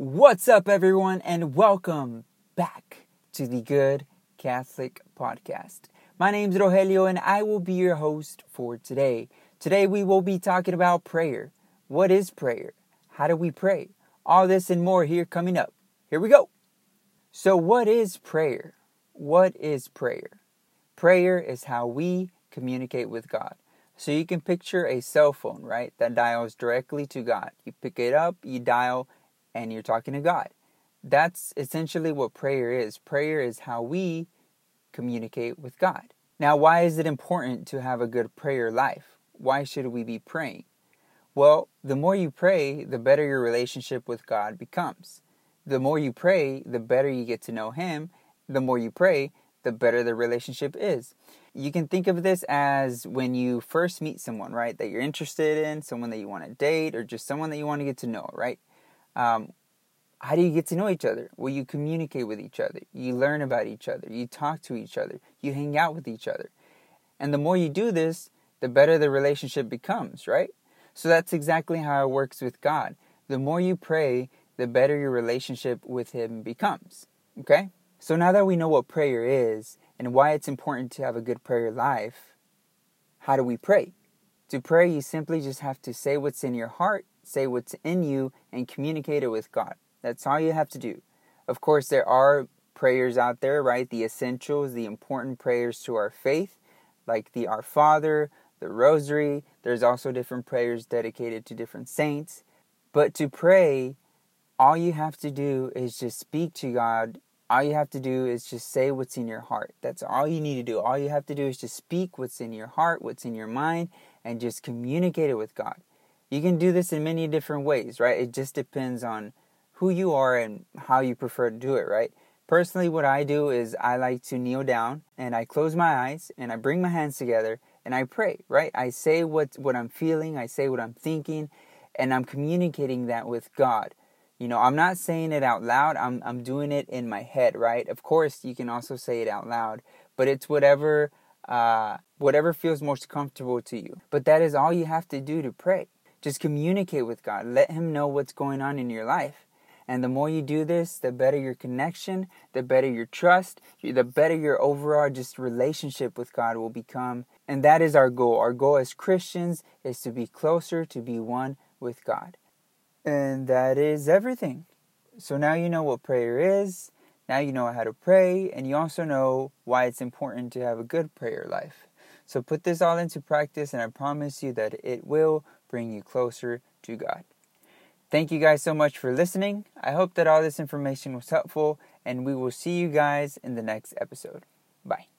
What's up, everyone, and welcome back to the Good Catholic Podcast. My name is Rogelio, and I will be your host for today. Today, we will be talking about prayer. What is prayer? How do we pray? All this and more here coming up. Here we go. So, what is prayer? What is prayer? Prayer is how we communicate with God. So you can picture a cell phone, right, that dials directly to God. You pick it up, you dial, and you're talking to God. That's essentially what prayer is. Prayer is how we communicate with God. Now, why is it important to have a good prayer life? Why should we be praying? Well, the more you pray, the better your relationship with God becomes. The more you pray, the better you get to know Him. The more you pray, the better the relationship is. You can think of this as when you first meet someone, right, that you're interested in, someone that you want to date, or just someone that you want to get to know, right? Um, how do you get to know each other? Well, you communicate with each other, you learn about each other, you talk to each other, you hang out with each other. And the more you do this, the better the relationship becomes, right? So that's exactly how it works with God. The more you pray, the better your relationship with Him becomes, okay? So now that we know what prayer is and why it's important to have a good prayer life, how do we pray? To pray, you simply just have to say what's in your heart, say what's in you, and communicate it with God. That's all you have to do. Of course, there are prayers out there, right? The essentials, the important prayers to our faith, like the Our Father, the Rosary. There's also different prayers dedicated to different saints. But to pray, all you have to do is just speak to God all you have to do is just say what's in your heart. That's all you need to do. All you have to do is just speak what's in your heart, what's in your mind, and just communicate it with God. You can do this in many different ways, right? It just depends on who you are and how you prefer to do it, right? Personally, what I do is I like to kneel down and I close my eyes and I bring my hands together and I pray, right? I say what, what I'm feeling, I say what I'm thinking, and I'm communicating that with God. You know, I'm not saying it out loud. I'm I'm doing it in my head, right? Of course, you can also say it out loud, but it's whatever uh, whatever feels most comfortable to you. But that is all you have to do to pray. Just communicate with God. Let Him know what's going on in your life. And the more you do this, the better your connection, the better your trust, the better your overall just relationship with God will become. And that is our goal. Our goal as Christians is to be closer, to be one with God. And that is everything. So now you know what prayer is, now you know how to pray, and you also know why it's important to have a good prayer life. So put this all into practice, and I promise you that it will bring you closer to God. Thank you guys so much for listening. I hope that all this information was helpful, and we will see you guys in the next episode. Bye.